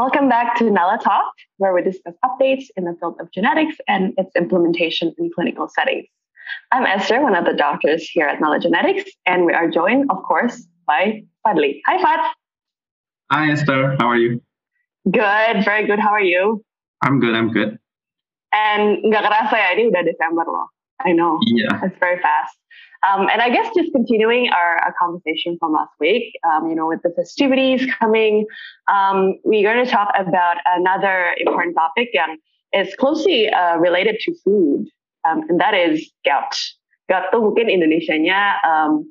Welcome back to Nala Talk, where we discuss updates in the field of genetics and its implementation in clinical settings. I'm Esther, one of the doctors here at Nala Genetics, and we are joined, of course, by Fadli. Hi, Fad. Hi, Esther. How are you? Good, very good. How are you? I'm good. I'm good. And nggak kerasa ya, ini udah Desember loh. I know. Yeah. It's very fast. Um, and I guess just continuing our, our conversation from last week, um, you know, with the festivities coming, um, we're going to talk about another important topic yang is closely uh, related to food, um, and that is gout. Gout tuh mungkin Indonesia-nya um,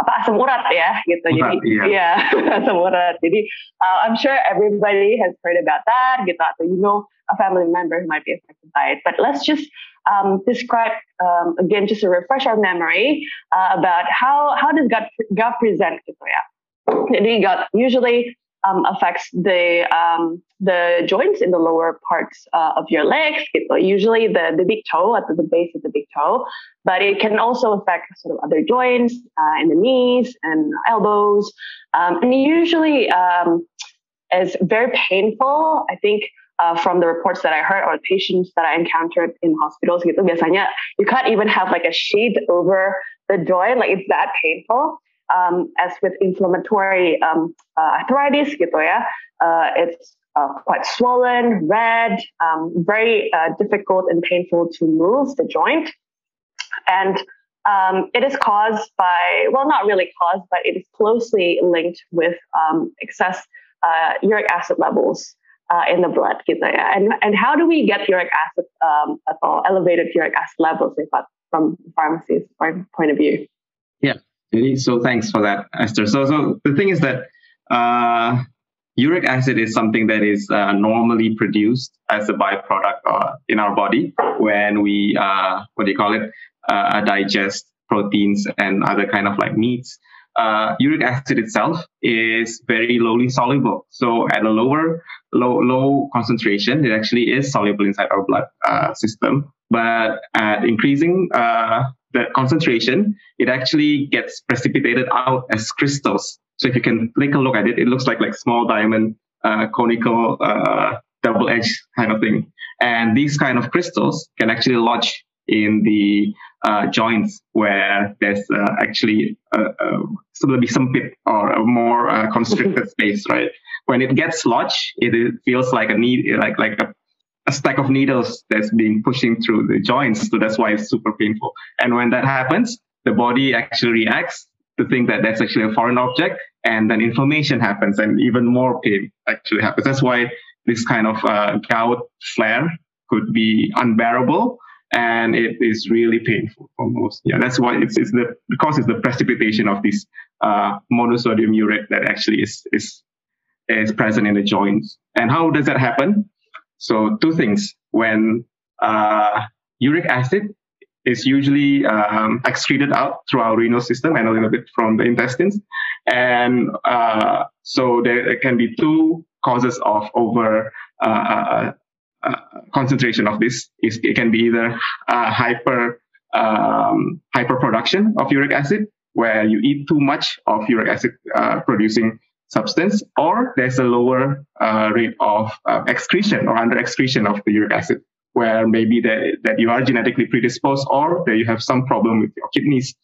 apa asam urat ya gitu. Urat, Jadi iya. yeah, asam urat. Jadi uh, I'm sure everybody has heard about that gitu atau you know a family member who might be affected by it. But let's just um, describe um, again, just to refresh our memory uh, about how how does gut gut present gitu ya. Jadi gut usually um, affects the um, the joints in the lower parts uh, of your legs, usually the, the big toe at the base of the big toe, but it can also affect sort of other joints uh, in the knees and elbows, um, and usually um, is very painful. I think uh, from the reports that I heard or patients that I encountered in hospitals gitu biasanya you can't even have like a sheet over the joint like it's that painful. Um, as with inflammatory um, uh, arthritis gitu ya uh, it's uh, quite swollen red um, very uh, difficult and painful to move the joint. And um, it is caused by well not really caused but it is closely linked with um, excess uh, uric acid levels uh, in the blood gitu ya. And and how do we get uric acid um, atau elevated uric acid levels if that from pharmacy's point of view? Yeah. So thanks for that, Esther. So so the thing is that uh, uric acid is something that is uh, normally produced as a byproduct uh, in our body when we uh, what do you call it uh, digest proteins and other kind of like meats. Uh, uric acid itself is very lowly soluble. So at a lower low low concentration, it actually is soluble inside our blood uh, system. But at increasing uh, the concentration, it actually gets precipitated out as crystals. So if you can take a look at it, it looks like like small diamond, uh, conical, uh, double-edged kind of thing. And these kind of crystals can actually lodge in the uh, joints where there's uh, actually a, a lebih sempit or a more uh, constricted space, right? When it gets lodged, it, it feels like a need, like like a, a stack of needles that's being pushing through the joints. So that's why it's super painful. And when that happens, the body actually reacts to think that that's actually a foreign object, and then inflammation happens, and even more pain actually happens. That's why this kind of uh, gout flare could be unbearable and it is really painful for most. Yeah, that's why it's, it's the because it's the precipitation of this uh, monosodium urate that actually is is is present in the joints. And how does that happen? So two things: when uh, uric acid is usually um, excreted out through our renal system and a little bit from the intestines, and uh, so there can be two causes of over uh, uh, concentration of this is it can be either uh, hyper um, hyperproduction of uric acid where you eat too much of uric acid uh, producing substance or there's a lower uh, rate of uh, excretion or under excretion of the uric acid where maybe that, that you are genetically predisposed or that you have some problem with your kidneys.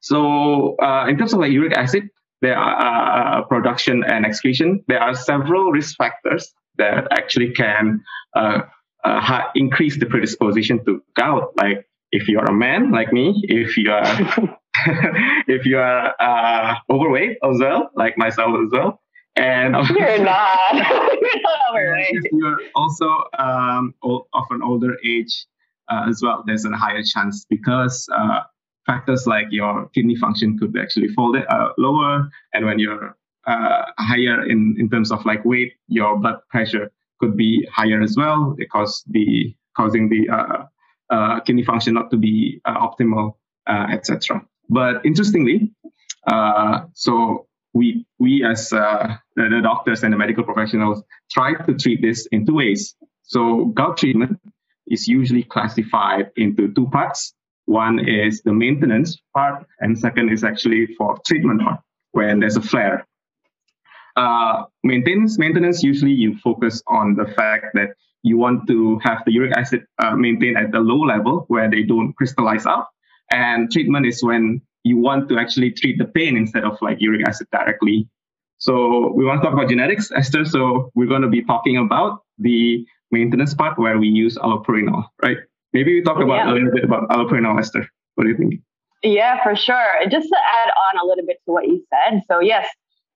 So uh, in terms of like uric acid there are production and excretion there are several risk factors that actually can uh, uh, increase the predisposition to gout. Like if you are a man like me, if you are if you are uh, overweight as well, like myself as well, and you're not, you're not overweight. If you're also um, of an older age uh, as well, there's a higher chance because uh, factors like your kidney function could actually fall uh, lower, and when you're uh, higher in, in terms of like weight, your blood pressure could be higher as well because the causing the uh, uh, kidney function not to be uh, optimal, uh, etc. But interestingly, uh, so we we as the, the doctors and the medical professionals try to treat this in two ways. So gout treatment is usually classified into two parts. One is the maintenance part, and second is actually for treatment part when there's a flare. Uh, maintenance, maintenance usually you focus on the fact that you want to have the uric acid uh, maintained at the low level where they don't crystallize up. And treatment is when you want to actually treat the pain instead of like uric acid directly. So we want to talk about genetics, Esther. So we're going to be talking about the maintenance part where we use allopurinol, right? Maybe we talk about yeah. a little bit about allopurinol, Esther. What do you think? Yeah, for sure. Just to add on a little bit to what you said. So yes,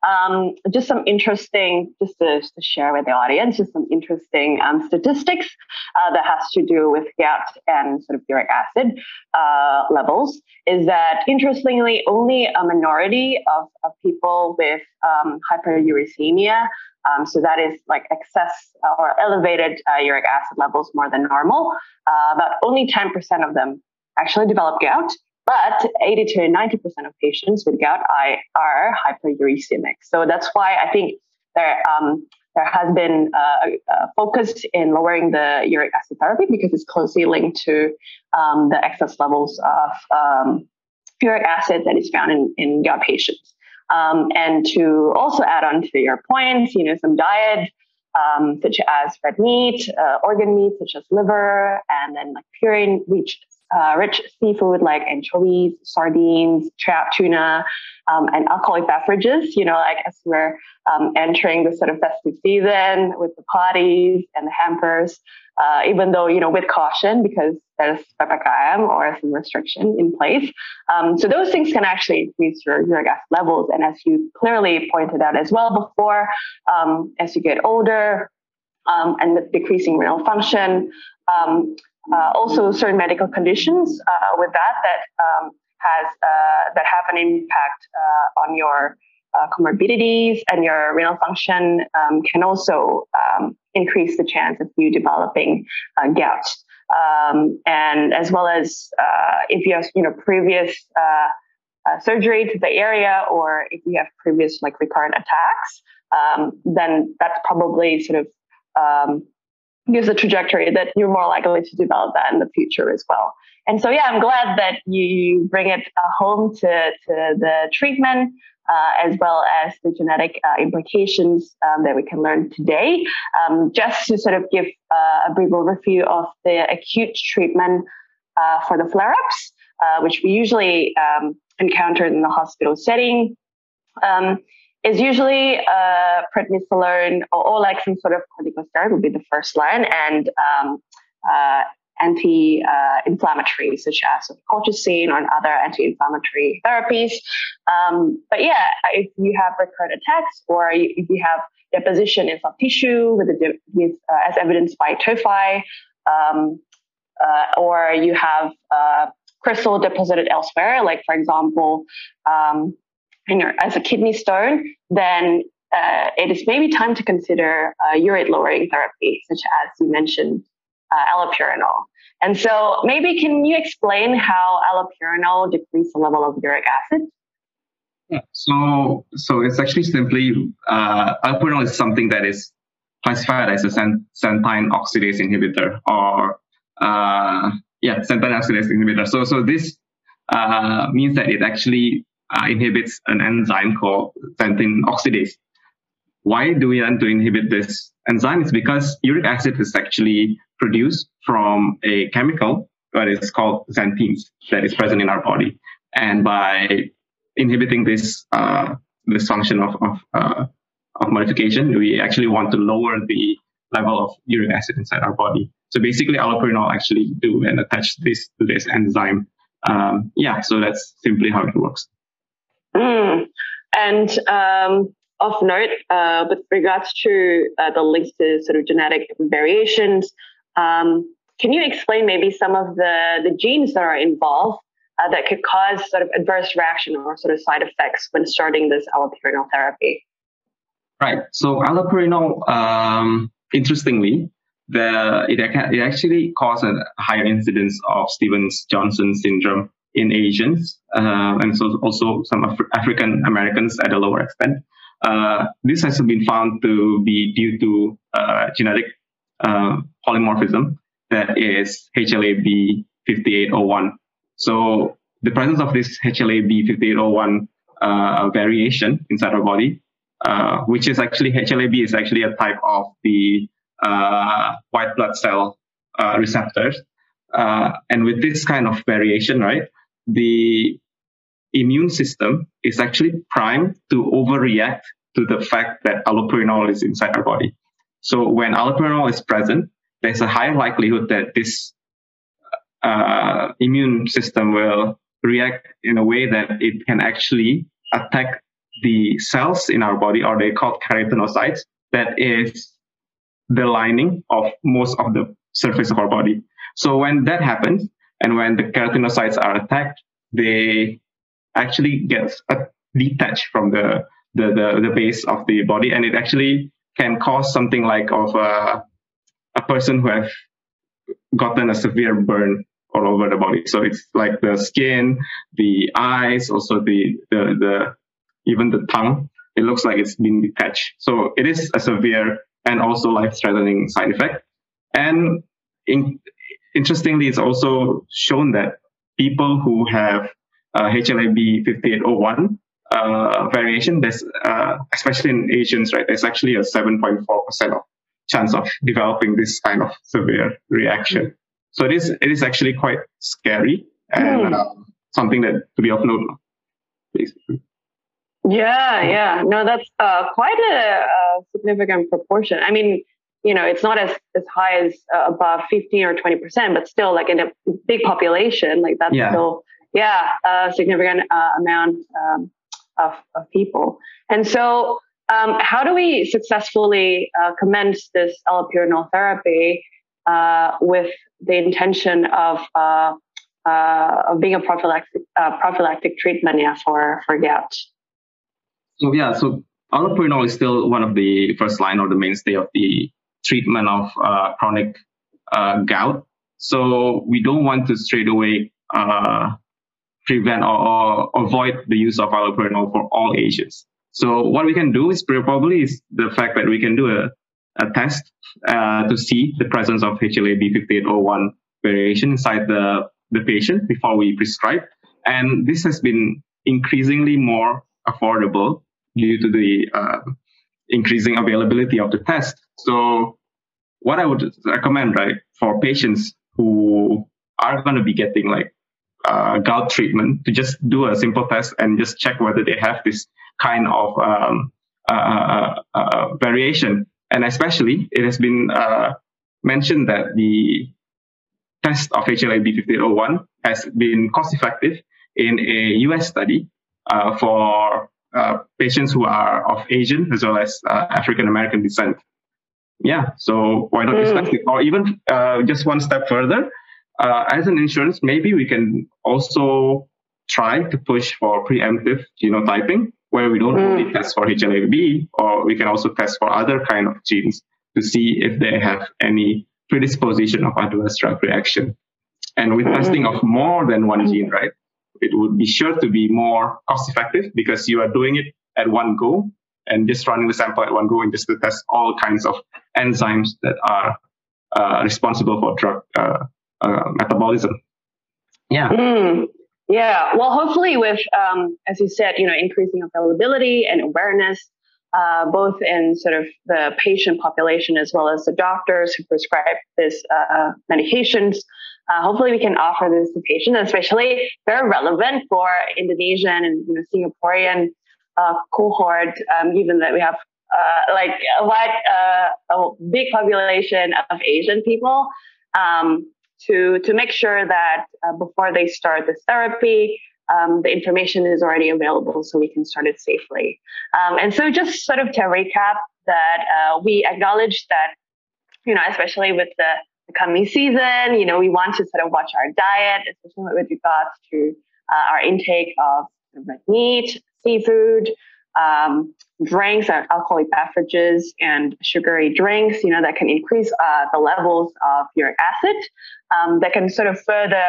um, just some interesting, just to, to, share with the audience, just some interesting um, statistics uh, that has to do with gout and sort of uric acid uh, levels. Is that interestingly, only a minority of, of people with um, hyperuricemia, um, so that is like excess or elevated uh, uric acid levels more than normal, uh, about only 10% of them actually develop gout. But 80 to 90% of patients with gout are hyperuricemic. So that's why I think there, um, there has been uh, a focus in lowering the uric acid therapy because it's closely linked to um, the excess levels of um, uric acid that is found in, in gout patients. Um, and to also add on to your points, you know, some diet um, such as red meat, uh, organ meat such as liver, and then like purine rich uh, rich seafood like anchovies, sardines, trout, tuna, um, and alcoholic beverages. You know, like as we're um, entering the sort of festive season with the parties and the hampers, uh, even though you know with caution because there's ppkm or some restriction in place. Um, so those things can actually increase your uric acid levels, and as you clearly pointed out as well before, um, as you get older. Um, and the decreasing renal function, um, uh, also certain medical conditions uh, with that that um, has uh, that have an impact uh, on your uh, comorbidities and your renal function um, can also um, increase the chance of you developing gout. Um, and as well as if you have you know previous surgery to the area or if you have previous like recurrent attacks, um, then that's probably sort of um, gives a trajectory that you're more likely to develop that in the future as well. And so, yeah, I'm glad that you bring it uh, home to, to the treatment uh, as well as the genetic uh, implications um, that we can learn today. Um, just to sort of give uh, a brief overview of the acute treatment uh, for the flare ups, uh, which we usually um, encounter in the hospital setting. Um, is usually uh, prednisolone or, or, like some sort of corticosteroid would be the first line, and um, uh, anti-inflammatory such as colchicine or other anti-inflammatory therapies. Um, but yeah, if you have recurrent attacks or if you have deposition in soft tissue with, a, with uh, as evidenced by tophi, um, uh, or you have uh, crystal deposited elsewhere, like for example, um, as a kidney stone, then uh, it is maybe time to consider uh, urate lowering therapy, such as you mentioned, uh, allopurinol. And so, maybe can you explain how allopurinol decreases the level of uric acid? Yeah, so so it's actually simply uh, allopurinol is something that is classified as a xanthine oxidase inhibitor, or uh, yeah, xanthine oxidase inhibitor. So so this uh, means that it actually uh, inhibits an enzyme called xanthine oxidase. Why do we want to inhibit this enzyme? It's because uric acid is actually produced from a chemical that is called xanthines that is present in our body. And by inhibiting this uh, this function of of, uh, of modification, we actually want to lower the level of uric acid inside our body. So basically, allopurinol actually do and attach this to this enzyme. Um, yeah, so that's simply how it works. Mm. And um, note, uh, with regards to uh, the links to sort of genetic variations, um, can you explain maybe some of the, the genes that are involved uh, that could cause sort of adverse reaction or sort of side effects when starting this allopurinol therapy? Right. So allopurinol, um, interestingly, the it, it actually causes a higher incidence of Stevens-Johnson syndrome in Asians uh, and so also some Af- African Americans at a lower extent. Uh, this has been found to be due to uh, genetic uh, polymorphism that is HLA-B5801. So the presence of this HLA-B5801 uh, variation inside our body which is actually HLA-B is actually a type of the white blood cell receptors. Uh, and with this kind of variation, right, the immune system is actually primed to overreact to the fact that allopurinol is inside our body. So when allopurinol is present, there's a high likelihood that this uh, immune system will react in a way that it can actually attack the cells in our body, or they're called keratinocytes, that is the lining of most of the surface of our body. So when that happens, and when the keratinocytes are attacked, they actually get detached from the, the, the, the base of the body, and it actually can cause something like of a, a person who have gotten a severe burn all over the body. So it's like the skin, the eyes, also the the, the even the tongue. It looks like it's been detached. So it is a severe and also life-threatening side effect. And in, interestingly, it's also shown that people who have uh, HLA-B 5801 uh, variation, there's uh, especially in Asians, right? There's actually a 7.4% of chance of developing this kind of severe reaction. So it is it is actually quite scary and mm. something that to be of note, basically. Yeah, yeah. No, that's uh, quite a, a, significant proportion. I mean, you know, it's not as, as high as uh, above 15 or 20%, but still like in a big population, like that's yeah. still, yeah, a significant uh, amount um, of, of people. And so um, how do we successfully uh, commence this allopurinol therapy uh, with the intention of uh, of being a prophylactic prophylactic treatment yeah, for, for gout? So yeah, so allopurinol is still one of the first line or the mainstay of the treatment of uh, chronic uh, gout. So we don't want to straight away uh, prevent or, or, avoid the use of allopurinol for all ages. So what we can do is probably is the fact that we can do a, a test uh, to see the presence of HLA-B5801 variation inside the, the patient before we prescribe. And this has been increasingly more affordable due to the uh, increasing availability of the test. So, what I would recommend, right, for patients who are going to be getting like uh, gout treatment, to just do a simple test and just check whether they have this kind of um, uh, uh, uh variation. And especially, it has been uh, mentioned that the test of HLA-B5801 has been cost effective in a US study uh, for patients who are of Asian as well as African American descent. Yeah, so why not mm. discuss it? Or even uh, just one step further, uh, as an insurance, maybe we can also try to push for preemptive genotyping, where we don't mm. only test for HLA-B, or we can also test for other kind of genes to see if they have any predisposition of adverse drug reaction. And with mm. testing of more than one gene, right, it would be sure to be more cost effective because you are doing it at one go and just running the sample at one go and just to test all kinds of enzymes that are uh, responsible for drug uh, uh, metabolism. Yeah. Mm, yeah. Well, hopefully, with um, as you said, you know, increasing availability and awareness, uh, both in sort of the patient population as well as the doctors who prescribe these uh, medications uh, hopefully we can offer this to patients, especially very relevant for Indonesian and you know, Singaporean uh, cohort, um, given that we have uh, like a wide, uh, a big population of Asian people, um, to to make sure that uh, before they start this therapy, um, the information is already available so we can start it safely. Um, and so, just sort of to recap, that uh, we acknowledge that you know, especially with the the coming season. You know, we want to sort of watch our diet, especially with regards to uh, our intake of red meat, seafood, um, drinks, alcoholic beverages, and sugary drinks. You know, that can increase uh, the levels of uric acid. Um, that can sort of further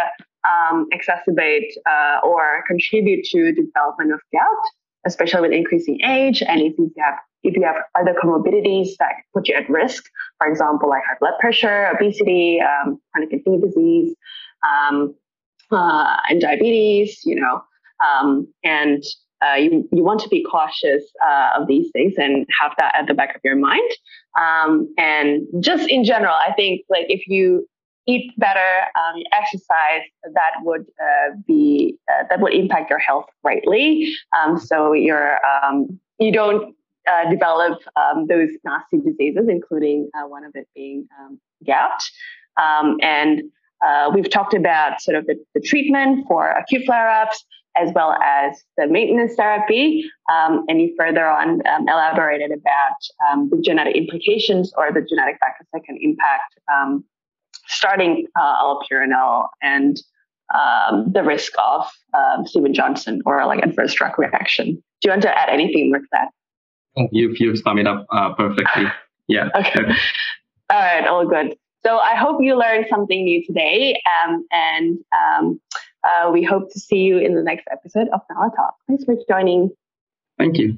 um, exacerbate uh, or contribute to development of gout, especially with increasing age. And if you have if you have other comorbidities that put you at risk, for example, like high blood pressure, obesity, um, chronic kidney disease, um, uh, and diabetes, you know, um, and uh, you, you want to be cautious uh, of these things and have that at the back of your mind. Um, and just in general, I think like if you eat better, um, exercise, that would uh, be uh, that would impact your health greatly. Um, so you're um, you don't uh, develop um, those nasty diseases, including uh, one of it being um, gout. and we've talked about sort of the, the treatment for acute flare-ups as well as the maintenance therapy. Um, and you further on um, elaborated about um, the genetic implications or the genetic factors that can impact um, starting uh, allopurinol and um, the risk of um, Stevens-Johnson or like adverse drug reaction. Do you want to add anything with that? You've, you've summed it up uh, perfectly. Yeah. okay. All right, all good. So I hope you learned something new today, and uh, we hope to see you in the next episode of Nala Talk. Thanks for joining. Thank you.